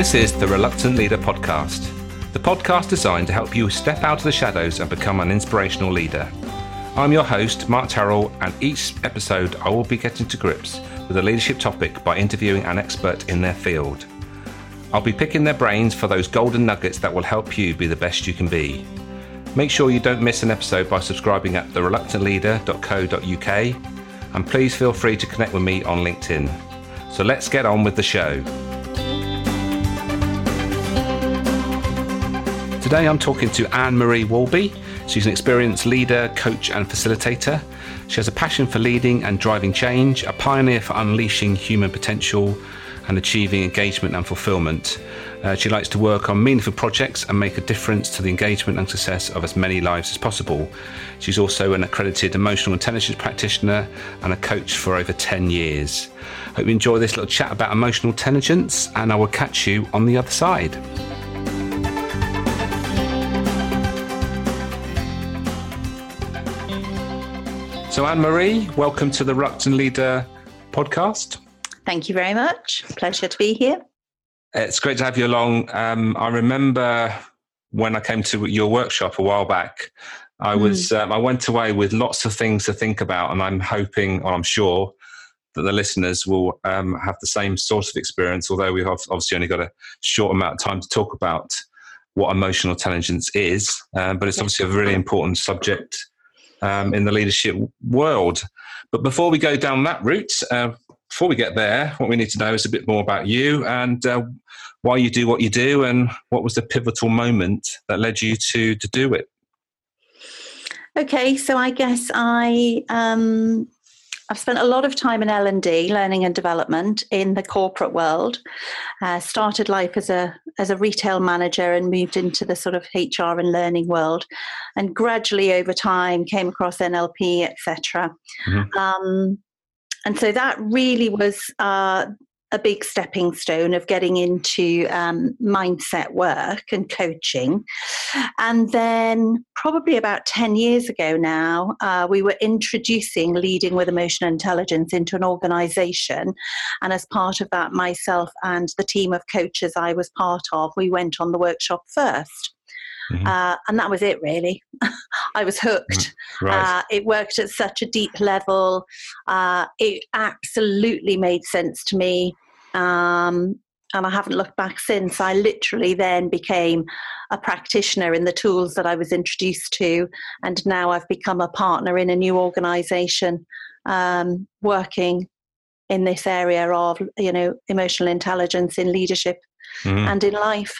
This is the Reluctant Leader Podcast, the podcast designed to help you step out of the shadows and become an inspirational leader. I'm your host, Mark Terrell, and each episode I will be getting to grips with a leadership topic by interviewing an expert in their field. I'll be picking their brains for those golden nuggets that will help you be the best you can be. Make sure you don't miss an episode by subscribing at thereluctantleader.co.uk and please feel free to connect with me on LinkedIn. So let's get on with the show. Today I'm talking to Anne Marie Walby. She's an experienced leader, coach, and facilitator. She has a passion for leading and driving change, a pioneer for unleashing human potential and achieving engagement and fulfillment. Uh, she likes to work on meaningful projects and make a difference to the engagement and success of as many lives as possible. She's also an accredited emotional intelligence practitioner and a coach for over 10 years. Hope you enjoy this little chat about emotional intelligence, and I will catch you on the other side. So, Anne Marie, welcome to the Reluctant Leader podcast. Thank you very much. Pleasure to be here. It's great to have you along. Um, I remember when I came to your workshop a while back, I hmm. was mm. um, I went away with lots of things to think about, and I'm hoping, or I'm sure, that the listeners will um, have the same sort of experience. Although we've obviously only got a short amount of time to talk about what emotional intelligence is, um, but it's obviously a really important subject um, in the leadership world. But before we go down that route, uh, before we get there, what we need to know is a bit more about you and uh, why you do what you do, and what was the pivotal moment that led you to to do it. Okay, so I guess I um, I've spent a lot of time in L and D, learning and development, in the corporate world. Uh, started life as a as a retail manager and moved into the sort of HR and learning world, and gradually over time came across NLP, etc. Mm-hmm. Um, and so that really was uh, a big stepping stone of getting into um, mindset work and coaching. And then, probably about 10 years ago now, uh, we were introducing leading with emotional intelligence into an organization. And as part of that, myself and the team of coaches I was part of, we went on the workshop first. Mm-hmm. Uh, and that was it, really. I was hooked. Mm, right. Uh, it worked at such a deep level. Uh, it absolutely made sense to me. Um, and I haven't looked back since. I literally then became a practitioner in the tools that I was introduced to, and now I've become a partner in a new organisation um, working in this area of you know emotional intelligence in leadership mm-hmm. and in life.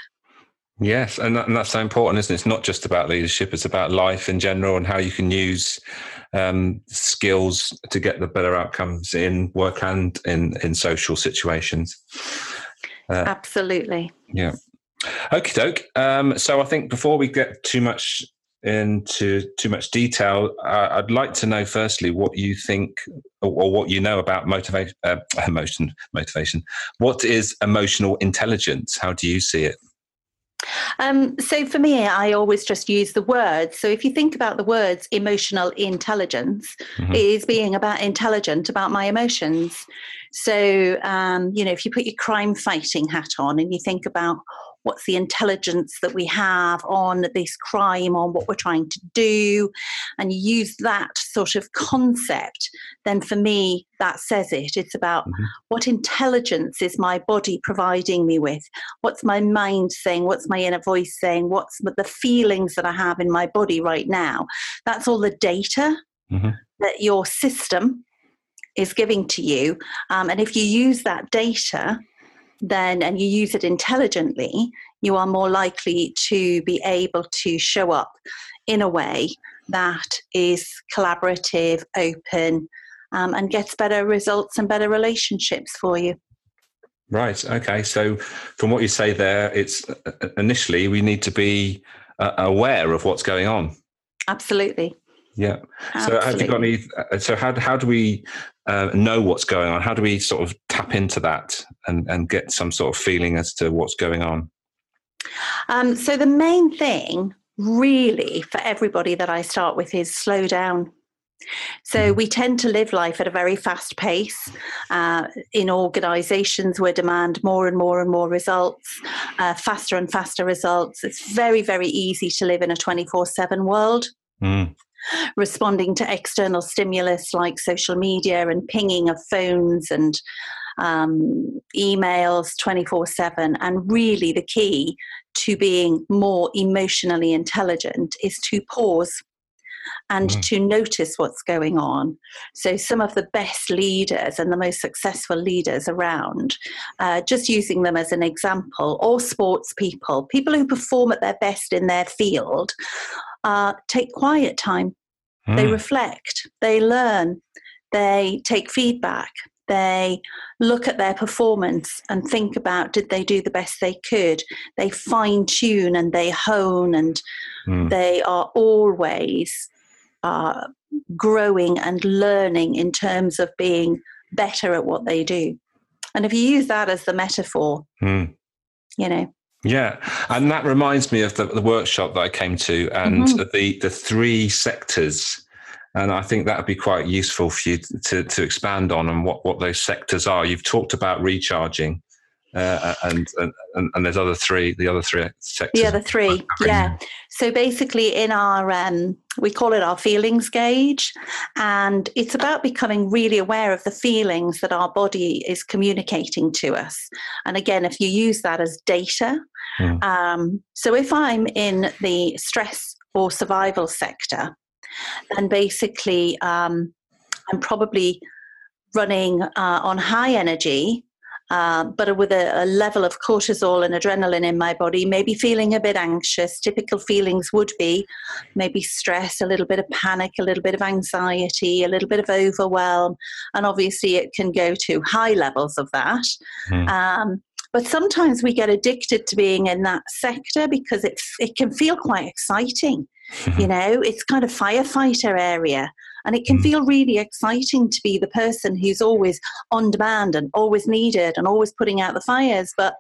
Yes, and, that, and, that's so important, isn't it? It's not just about leadership; it's about life in general and how you can use um, skills to get the better outcomes in work and in in social situations. Uh, Absolutely. Yeah. Okay, doke. Um, so I think before we get too much into too much detail, uh, I'd like to know firstly what you think or, or what you know about motivation, uh, emotion, motivation. What is emotional intelligence? How do you see it? Um, so for me, I always just use the words. So if you think about the words, emotional intelligence mm-hmm. is being about intelligent about my emotions. So um, you know, if you put your crime fighting hat on and you think about what's the intelligence that we have on this crime, on what we're trying to do, and you use that sort of concept, then for me, that says it. It's about mm-hmm. what intelligence is my body providing me with? What's my mind saying? What's my inner voice saying? What's the feelings that I have in my body right now? That's all the data mm-hmm. that your system is giving to you. Um, and if you use that data, then and you use it intelligently, you are more likely to be able to show up in a way that is collaborative, open, um, and gets better results and better relationships for you. Right. Okay. So, from what you say there, it's uh, uh, initially we need to be uh, aware of what's going on. Absolutely. Yeah. Absolutely. So, have you got any? Uh, so, how how do we uh, know what's going on? How do we sort of tap into that and, and get some sort of feeling as to what's going on? Um, so, the main thing, really, for everybody that I start with is slow down. So we tend to live life at a very fast pace. Uh, in organizations, we demand more and more and more results, uh, faster and faster results. It's very, very easy to live in a 24 7 world. Mm. Responding to external stimulus like social media and pinging of phones and um, emails 24 7. And really, the key to being more emotionally intelligent is to pause and mm. to notice what's going on. So, some of the best leaders and the most successful leaders around, uh, just using them as an example, or sports people, people who perform at their best in their field, uh, take quiet time. Mm. They reflect, they learn, they take feedback, they look at their performance and think about did they do the best they could they fine tune and they hone and mm. they are always uh, growing and learning in terms of being better at what they do. And if you use that as the metaphor, mm. you know. Yeah, and that reminds me of the, the workshop that I came to and mm-hmm. the the three sectors. And I think that would be quite useful for you to, to expand on and what, what those sectors are. You've talked about recharging, uh, and, and and there's other three, the other three sectors. The other three, yeah. So basically, in our um, we call it our feelings gauge, and it's about becoming really aware of the feelings that our body is communicating to us. And again, if you use that as data, mm. um, so if I'm in the stress or survival sector, then basically um, I'm probably running uh, on high energy uh, but with a, a, level of cortisol and adrenaline in my body, maybe feeling a bit anxious. Typical feelings would be maybe stress, a little bit of panic, a little bit of anxiety, a little bit of overwhelm. And obviously, it can go to high levels of that. Mm. Um, but sometimes we get addicted to being in that sector because it, it can feel quite exciting. you know, it's kind of firefighter area. And it can mm. feel really exciting to be the person who's always on demand and always needed and always putting out the fires. But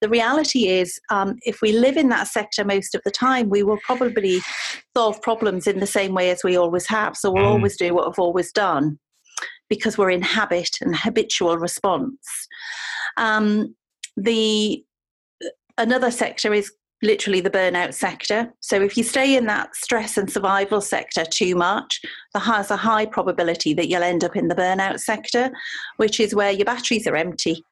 the reality is, um, if we live in that sector most of the time, we will probably solve problems in the same way as we always have. So we'll mm. always do what we've always done because we're in habit and habitual response. Um, the another sector is literally the burnout sector. So if you stay in that stress and survival sector too much, there has a high probability that you'll end up in the burnout sector, which is where your batteries are empty.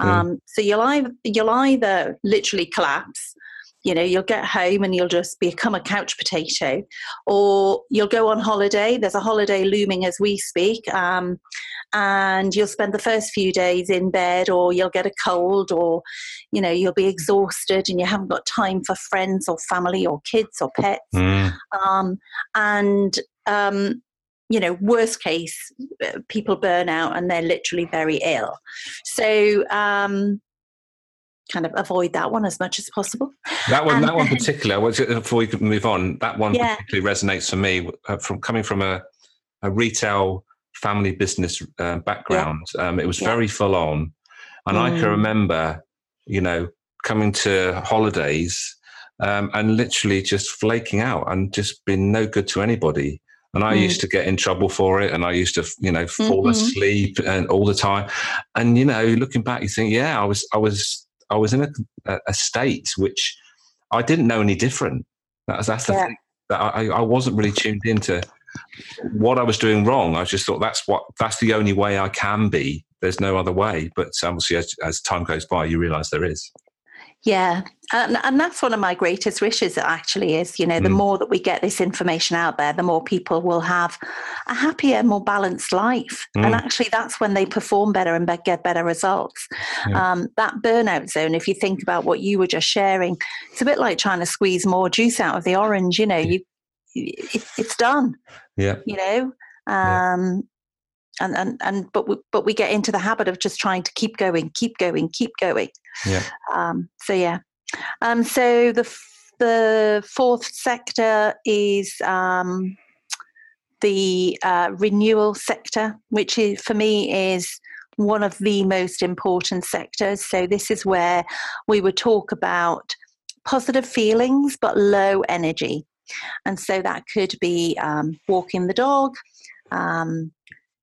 Mm. Um, so you'll either, you'll either literally collapse you know you'll get home and you'll just become a couch potato or you'll go on holiday there's a holiday looming as we speak um, and you'll spend the first few days in bed or you'll get a cold or you know you'll be exhausted and you haven't got time for friends or family or kids or pets mm. um, and um, you know worst case uh, people burn out and they're literally very ill so um, kind of avoid that one as much as possible. That one, and that one particular. Before we move on, that one yeah. particularly resonates for me uh, from coming from a, a retail family business uh, background. Yeah. Um, it was yeah. very full on, and mm. I can mm. remember, you know, coming to holidays um, and literally just flaking out and just being no good to anybody. And I mm. used to get in trouble for it, and I used to, you know, fall mm-hmm. asleep and all the time. And you know, looking back, you think, yeah, I was, I was I was in a, a state which I didn't know any different. That's that's the yeah. thing that I, I wasn't really tuned into what I was doing wrong. I just thought that's what that's the only way I can be. There's no other way. But obviously, as, as time goes by, you realise there is. Yeah, and, and that's one of my greatest wishes. Actually, is you know the mm. more that we get this information out there, the more people will have a happier, more balanced life. Mm. And actually, that's when they perform better and get better results. Yeah. Um, that burnout zone, if you think about what you were just sharing, it's a bit like trying to squeeze more juice out of the orange. You know, you it, it's done. Yeah, you know. Um, yeah and and and but we, but we get into the habit of just trying to keep going, keep going, keep going. Yeah. Um, so yeah. Um, so the the fourth sector is um, the uh, renewal sector, which is for me is one of the most important sectors. So this is where we would talk about positive feelings but low energy. And so that could be um, walking the dog, um,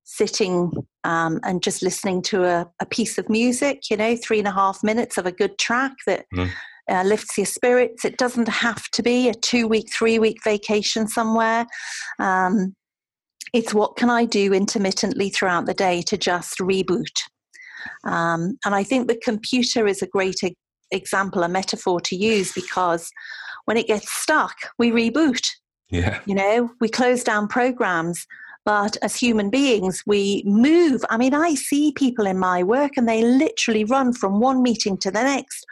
sitting um, and just listening to a, a, piece of music, you know, three and a half minutes of a good track that mm. uh, lifts your spirits. It doesn't have to be a two week, three week vacation somewhere. Um, it's what can I do intermittently throughout the day to just reboot. Um, and I think the computer is a great example, a metaphor to use because when it gets stuck, we reboot. Yeah. You know, we close down programs, but as human beings, we move. I mean, I see people in my work and they literally run from one meeting to the next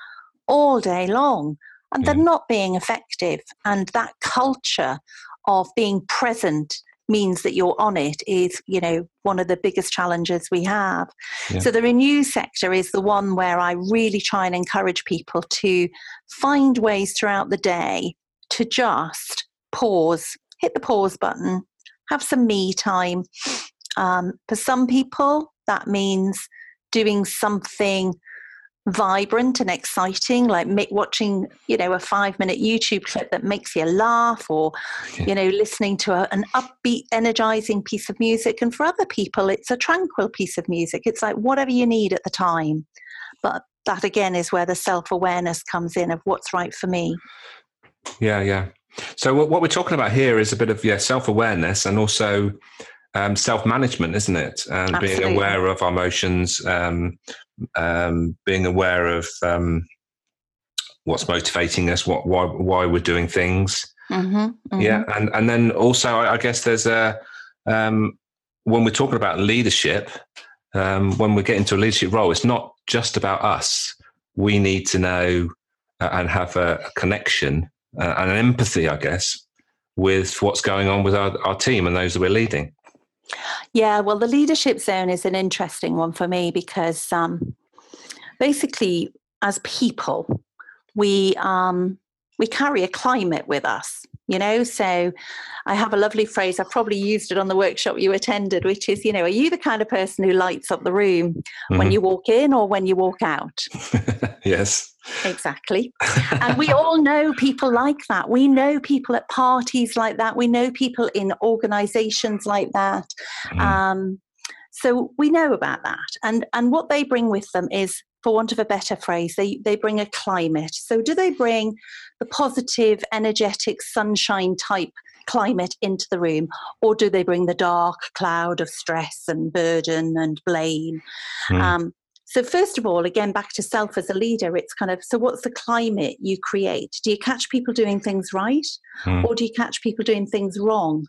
all day long and they're mm. not being effective. And that culture of being present means that you're on it is you know one of the biggest challenges we have yeah. so the renew sector is the one where i really try and encourage people to find ways throughout the day to just pause hit the pause button have some me time um, for some people that means doing something vibrant and exciting like watching you know a five minute youtube clip that makes you laugh or you know listening to a, an upbeat energizing piece of music. And for other people it's a tranquil piece of music. It's like whatever you need at the time. But that again is where the self-awareness comes in of what's right for me. Yeah yeah. So what we're talking about here is a bit of yeah self-awareness and also um, self-management, isn't it? And Absolutely. being aware of our emotions, um, um, being aware of um, what's motivating us, what why why we're doing things. Mm-hmm, mm-hmm. Yeah, and and then also I, I guess there's a um, when we're talking about leadership, um, when we get into a leadership role, it's not just about us. We need to know uh, and have a, a connection uh, and an empathy, I guess, with what's going on with our, our team and those that we're leading. Yeah, well, the leadership zone is an interesting one for me because um, basically, as people, we um, we carry a climate with us you know? So i have a lovely phrase i probably used it on the workshop you attended which is you know are you the kind of person who lights up the room mm-hmm. when you walk in or when you walk out? Yes. Exactly. And we all know people like that. We know people at parties like that. We know people in organizations like that. Mm. um, so we know about that. And and what they bring with them is for want of a better phrase, they, they bring a climate. So, do they bring the positive, energetic, sunshine type climate into the room, or do they bring the dark cloud of stress and burden and blame? Mm. Um, so, first of all, again, back to self as a leader, it's kind of so what's the climate you create? Do you catch people doing things right, mm. or do you catch people doing things wrong?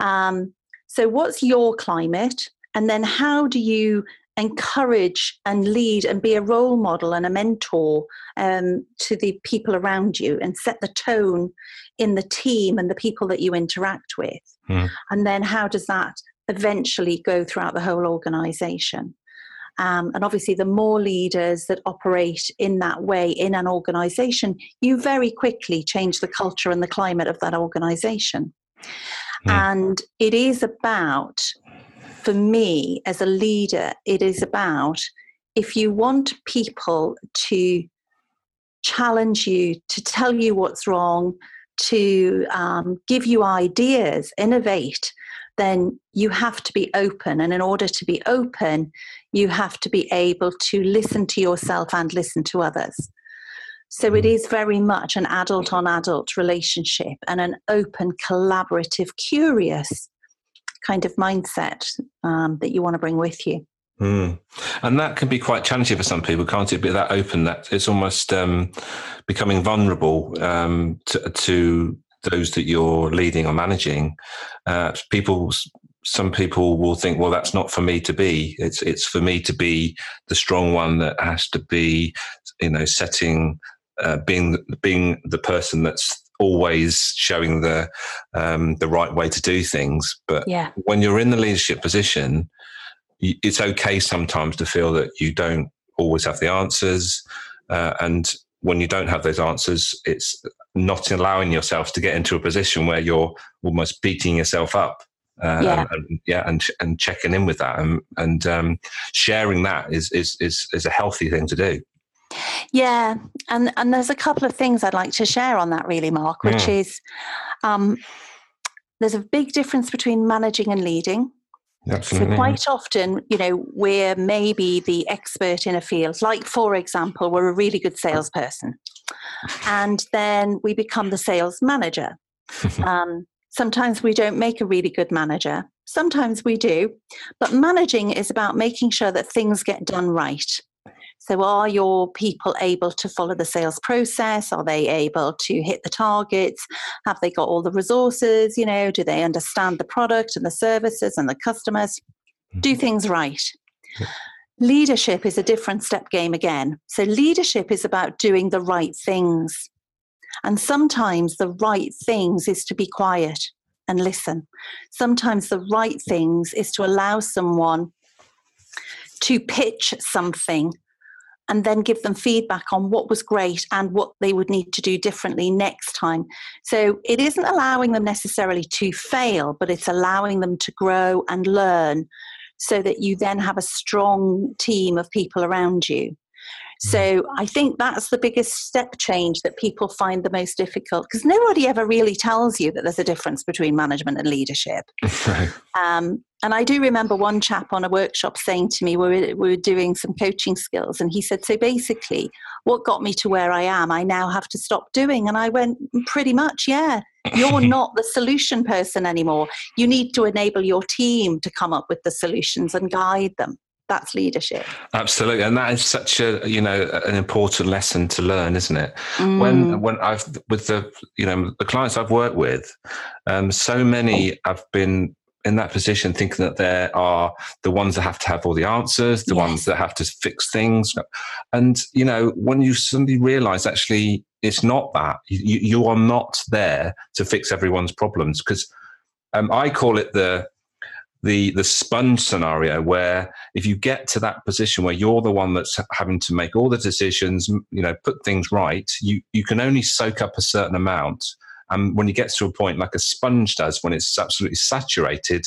Um, so, what's your climate? And then, how do you encourage and lead and be a role model and a mentor um, to the people around you and set the tone in the team and the people that you interact with. Mm. And then how does that eventually go throughout the whole organization? Um, and obviously, the more leaders that operate in that way in an organization, you very quickly change the culture and the climate of that organization. Mm. And it is about for me as a leader, it is about if you want people to challenge you, to tell you what's wrong, to um, give you ideas, innovate, then you have to be open. And in order to be open, you have to be able to listen to yourself and listen to others. So it mm. very much an adult on adult relationship and an open, collaborative, curious kind of mindset um, that you want to bring with you. Mm. And that can be quite challenging for some people, can't it? Be that open that it's almost um, becoming vulnerable um, to, to, those that you're leading or managing. Uh, people, some people will think, well, that's not for me to be. It's it's for me to be the strong one that has to be, you know, setting, uh, being being the person that's always showing the um, the right way to do things. But yeah. when you're in the leadership position, it's okay sometimes to feel that you don't always have the answers, uh, and when you don't have those answers, it's not allowing yourself to get into a position where you're almost beating yourself up. Uh, yeah. And, and, yeah, and and checking in with that and and um, sharing that is is is is a healthy thing to do. Yeah, and and there's a couple of things I'd like to share on that, really, Mark, which mm. is um, there's a big difference between managing and leading. Absolutely. So quite often, you know, we're maybe the expert in a field. Like, for example, we're a really good salesperson, and then we become the sales manager. um, sometimes we don't make a really good manager. Sometimes we do, but managing is about making sure that things get done right. So, are your people able to follow the sales process? Are they able to hit the targets? Have they got all the resources? You know, do they understand the product and the services and the customers? Do mm-hmm. things right. Leadership is a different step game again. So, leadership is about doing the right things. And sometimes the right things is to be quiet and listen. Sometimes the right things is to allow someone to pitch something and then give them feedback on what was great and what they would need to do differently next time. So it isn't allowing them necessarily to fail, but it's allowing them to grow and learn so that you then have a strong team of people around you. So. I think that's the biggest step change that people find the most difficult because nobody ever really tells you that there's a difference between management and leadership. Right. Um, and I do remember one chap on a workshop saying to me, we were, we were doing some coaching skills, and he said, So basically, what got me to where I am, I now have to stop doing. And I went, mm, Pretty much, yeah. You're not the solution person anymore. You need to enable your team to come up with the solutions and guide them that's leadership absolutely and that is such a you know an important lesson to learn isn't it mm. when when i've with the you know the clients i've worked with um, so many have been in that position thinking that there are the ones that have to have all the answers the yes. ones that have to fix things and you know when you suddenly realize actually it's not that you, you are not there to fix everyone's problems because um, i call it the the the sponge scenario where if you get to that position where you're the one that's having to make all the decisions you know put things right you you can only soak up a certain amount. And when you get to a point like a sponge does when it's absolutely saturated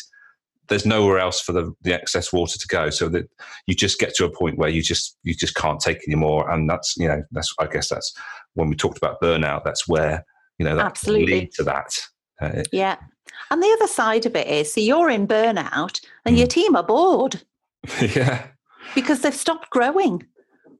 there's nowhere else for the, the excess water to go. So that you just get to a point where you just you just can't take anymore and that's you know that's i guess that's when we talked about burnout that's where you know that absolutely. lead to that. Uh, yeah and the other side of it is, so you're in burnout and mm. your team are bored. yeah. Because they've stopped growing.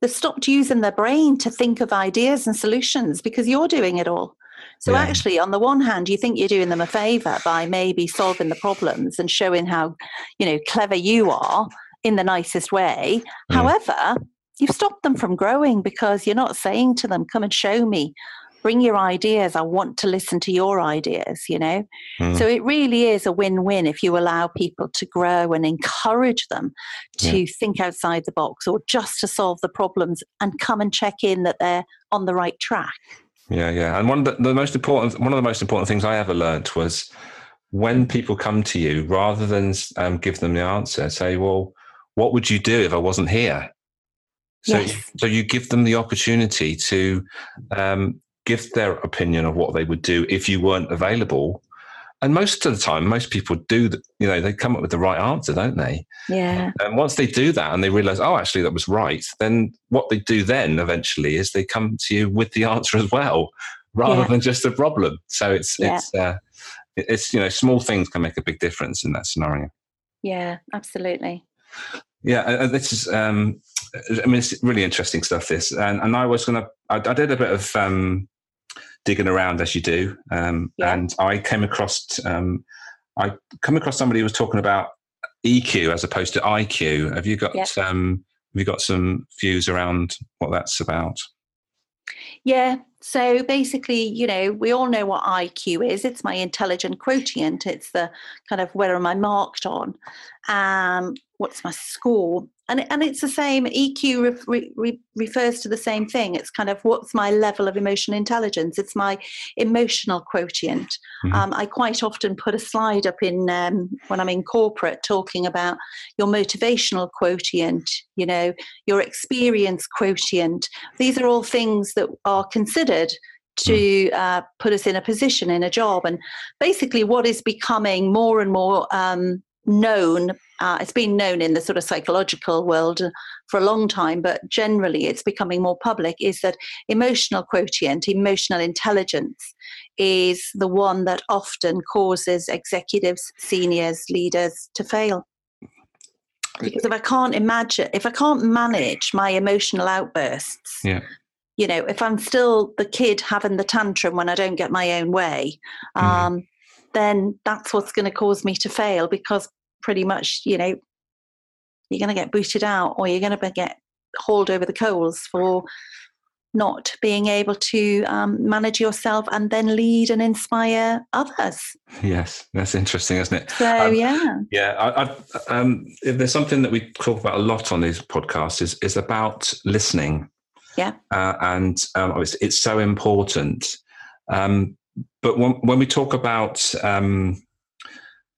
They've stopped using their brain to think of ideas and solutions because you're doing it all. So yeah. actually, on the one hand, you think you're doing them a favor by maybe solving the problems and showing how, you know, clever you are in the nicest way. Mm. However, you've stopped them from growing because you're not saying to them, come and show me bring your ideas. I want to listen to your ideas, you know? Mm. So it really is a win win if you allow people to grow and encourage them to yeah. think outside the box or just to solve the problems and come and check in that they're on the right track. Yeah, yeah. And one of the, the most important, one of the most important things I ever learned was when people come to you, rather than um, give them the answer, say, well, what would you do if I wasn't here? So, yes. so you give them the opportunity to um, give their opinion of what they would do if you weren't available. And most of the time, most people do, you know, they come up with the right answer, don't they? Yeah. And once they do that and they realize, oh, actually, that was right, then what they do then eventually is they come to you with the answer as well, rather yeah. than just the problem. So it's, yeah. it's, uh, it's, you know, small things can make a big difference in that scenario. Yeah, absolutely. Yeah, this is. Um, I mean, it's really interesting stuff. This, and, and I was gonna. I, I did a bit of um, digging around as you do, um, yeah. and I came across. Um, I come across somebody who was talking about EQ as opposed to IQ. Have you got? Yeah. Um, have you got some views around what that's about? Yeah. So basically, you know, we all know what IQ is. It's my intelligent quotient. It's the kind of where am I marked on? Um, what's my score? And and it's the same eq re, re, refers to the same thing. It's kind of what's my level of emotional intelligence? It's my emotional quotient. Mm-hmm. um, i quite often put a slide up in um, when i'm in corporate talking about your motivational quotient you know your experience quotient. These are all things that are considered to mm. uh, put us in a position in a job. And basically what is becoming more and more um, known uh, it's been known in the sort of psychological world for a long time, but generally it's becoming more public, is that emotional quotient, emotional intelligence, is the one that often causes executives, seniors, leaders to fail. Because if I can't imagine, if I can't manage my emotional outbursts, yeah. you know, if I'm still the kid having the tantrum when I don't get my own way, mm-hmm. um, then that's what's going to cause me to fail because pretty much, you know, you're going to get booted out or you're going to get hauled over the coals for not being able to um, manage yourself and then lead and inspire others. Yes, that's interesting, isn't it? So um, yeah, yeah. I, I, um, there's something that we talk about a lot on these podcasts is is about listening. Yeah, uh, and um, it's, it's, so important. Um, but when, when we talk about um,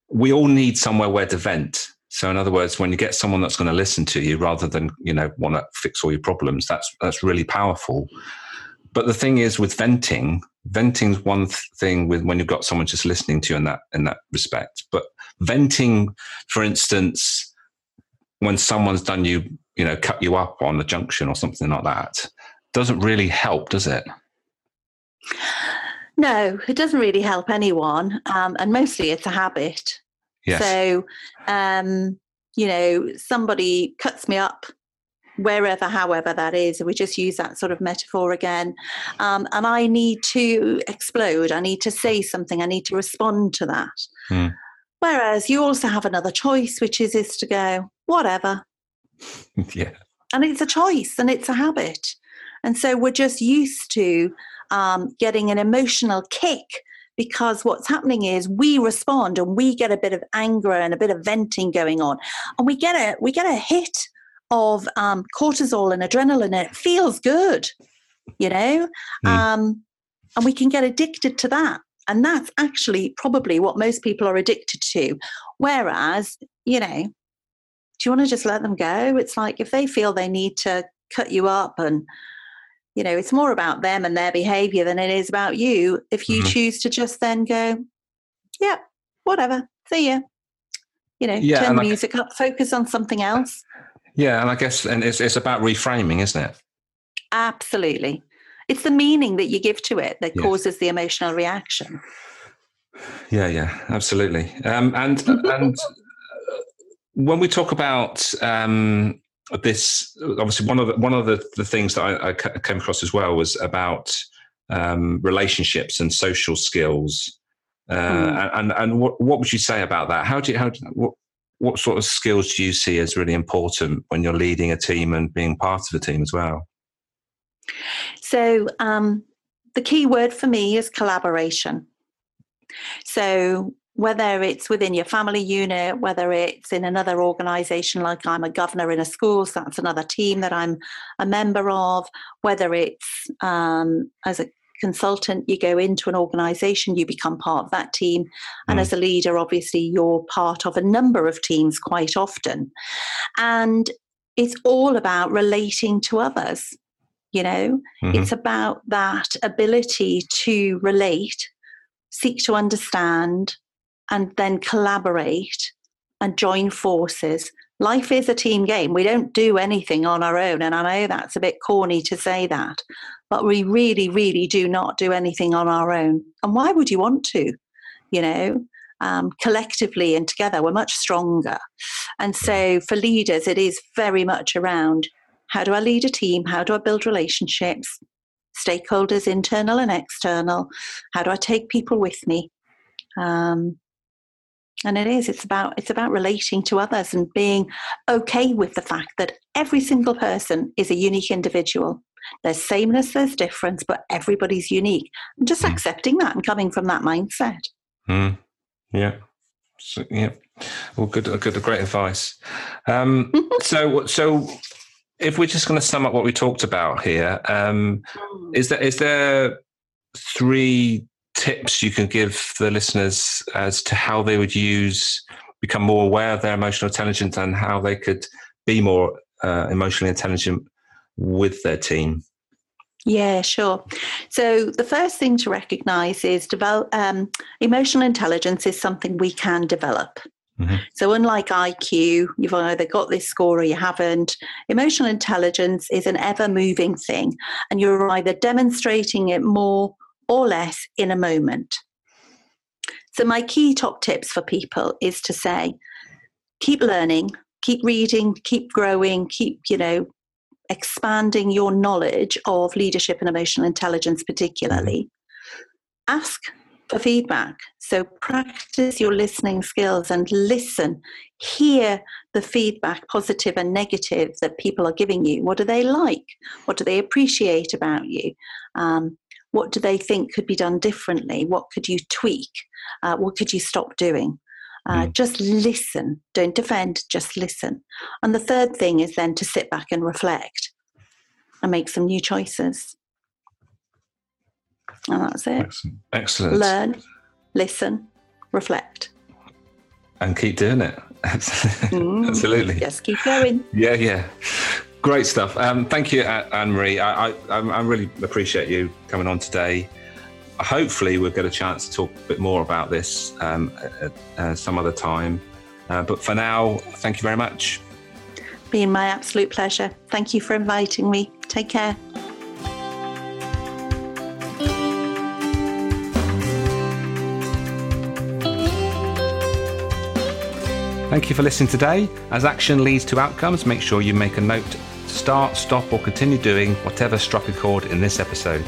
we all need somewhere where to vent. So, in other words, when you get someone that's going to listen to you rather than you know want to fix all your problems, that's that's really powerful. But the thing is, with venting, venting's one th- thing with when you've got someone just listening to you in that in that respect. But venting, for instance, when someone's done you, you know, cut you up on the junction or something like that, doesn't really help, does it? No, it doesn't really help anyone, um, and mostly it's a habit. Yes. So, um, you know, somebody cuts me up wherever, however that is. We just use that sort of metaphor again. Um, and I need to explode. I need to say something. I need to respond to that. Mm. Whereas you also have another choice, which is is to go whatever. yeah. And it's a choice, and it's a habit. And so we're just used to um, getting an emotional kick because what's happening is we respond and we get a bit of anger and a bit of venting going on. And we get a we get a hit of um, cortisol and adrenaline and it feels good you know? Mm. um, and we can get addicted to that. And that's actually probably what most people are addicted to. Whereas you know do you want to just let them go? It's like if they feel they need to cut you up and you know, it's more about them and their behavior than it is about you. If you mm-hmm. choose to just then go, yeah, whatever, see ya. You know, yeah, turn the music up, focus on something else. Yeah, and I guess and it's it's about reframing, isn't it? Absolutely. It's the meaning that you give to it that yes. causes the emotional reaction. Yeah, yeah, absolutely. Um, and and when we talk about um, this obviously one of the, one of the, the things that I, I came across as well was about um, relationships and social skills. Uh, mm. And and what what would you say about that? How do you how what what sort of skills do you see as really important when you're leading a team and being part of a team as well? So um, the key word for me is collaboration. So whether it's within your family unit, whether it's in another organization, like I'm a governor in a school, so that's another team that I'm a member of, whether it's um, as a consultant, you go into an organization, you become part of that team. And mm. as a leader, obviously, you're part of a number of teams quite often. And it's all about relating to others. You know, mm-hmm. it's about that ability to relate, seek to understand, and then collaborate and join forces. Life is a team game. We don't do anything on our own. And I know that's a bit corny to say that, but we really, really do not do anything on our own. And why would you want to? You know, um, collectively and together, we're much stronger. And so for leaders, it is very much around how do I lead a team? How do I build relationships? Stakeholders, internal and external. How do I take people with me? Um, and it is it's about it's about relating to others and being okay with the fact that every single person is a unique individual there's sameness there's difference but everybody's unique and just mm. accepting that and coming from that mindset mm. yeah so, yeah well good good great advice um, so so if we're just going to sum up what we talked about here, um, mm. is there is there three tips you can give the listeners as to how they would use, become more aware of their emotional intelligence and how they could be more uh, emotionally intelligent with their team? Yeah, sure. So the first thing to recognize is develop um, emotional intelligence is something we can develop. Mm-hmm. So, unlike IQ, you've either got this score or you haven't. Emotional intelligence is an ever moving thing, and you're either demonstrating it more or less in a moment. So, my key top tips for people is to say, keep learning, keep reading, keep growing, keep, you know, expanding your knowledge of leadership and emotional intelligence, particularly. Ask for feedback. So practice your listening skills and listen. Hear the feedback, positive and negative, that people are giving you. What do they like? What do they appreciate about you? Um, what do they think could be done differently? What could you tweak? Uh, what could you stop doing? Uh, mm. Just listen. Don't defend, just listen. And the third thing is then to sit back and reflect and make some new choices. And that's it. Excellent. Learn, listen, reflect. And keep doing it. mm, Absolutely. Just keep going. Yeah, yeah. Great stuff. Um, thank you, Anne Marie. I, I, I really appreciate you coming on today. Hopefully, we'll get a chance to talk a bit more about this um, at, uh, some other time. Uh, but for now, thank you very much. Been my absolute pleasure. Thank you for inviting me. Take care. Thank you for listening today. As action leads to outcomes, make sure you make a note start, stop, or continue doing whatever struck a chord in this episode.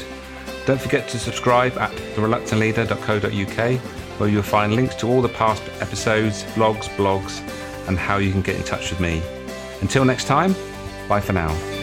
Don't forget to subscribe at thereluctantleader.co.uk, where you'll find links to all the past episodes, vlogs, blogs, and how you can get in touch with me. Until next time, bye for now.